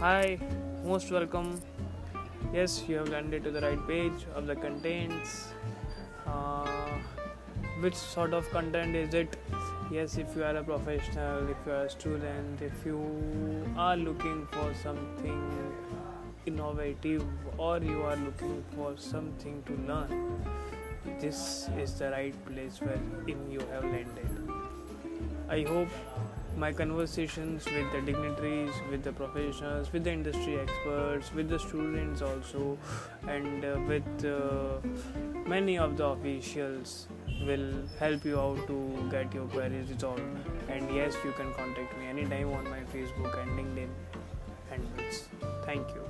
Hi, most welcome. Yes, you have landed to the right page of the contents. Uh, which sort of content is it? Yes, if you are a professional, if you are a student, if you are looking for something innovative or you are looking for something to learn, this is the right place where in you have landed. I hope my conversations with the dignitaries, with the professionals, with the industry experts, with the students also, and uh, with uh, many of the officials will help you out to get your queries resolved. And yes, you can contact me anytime on my Facebook and LinkedIn handles. Thank you.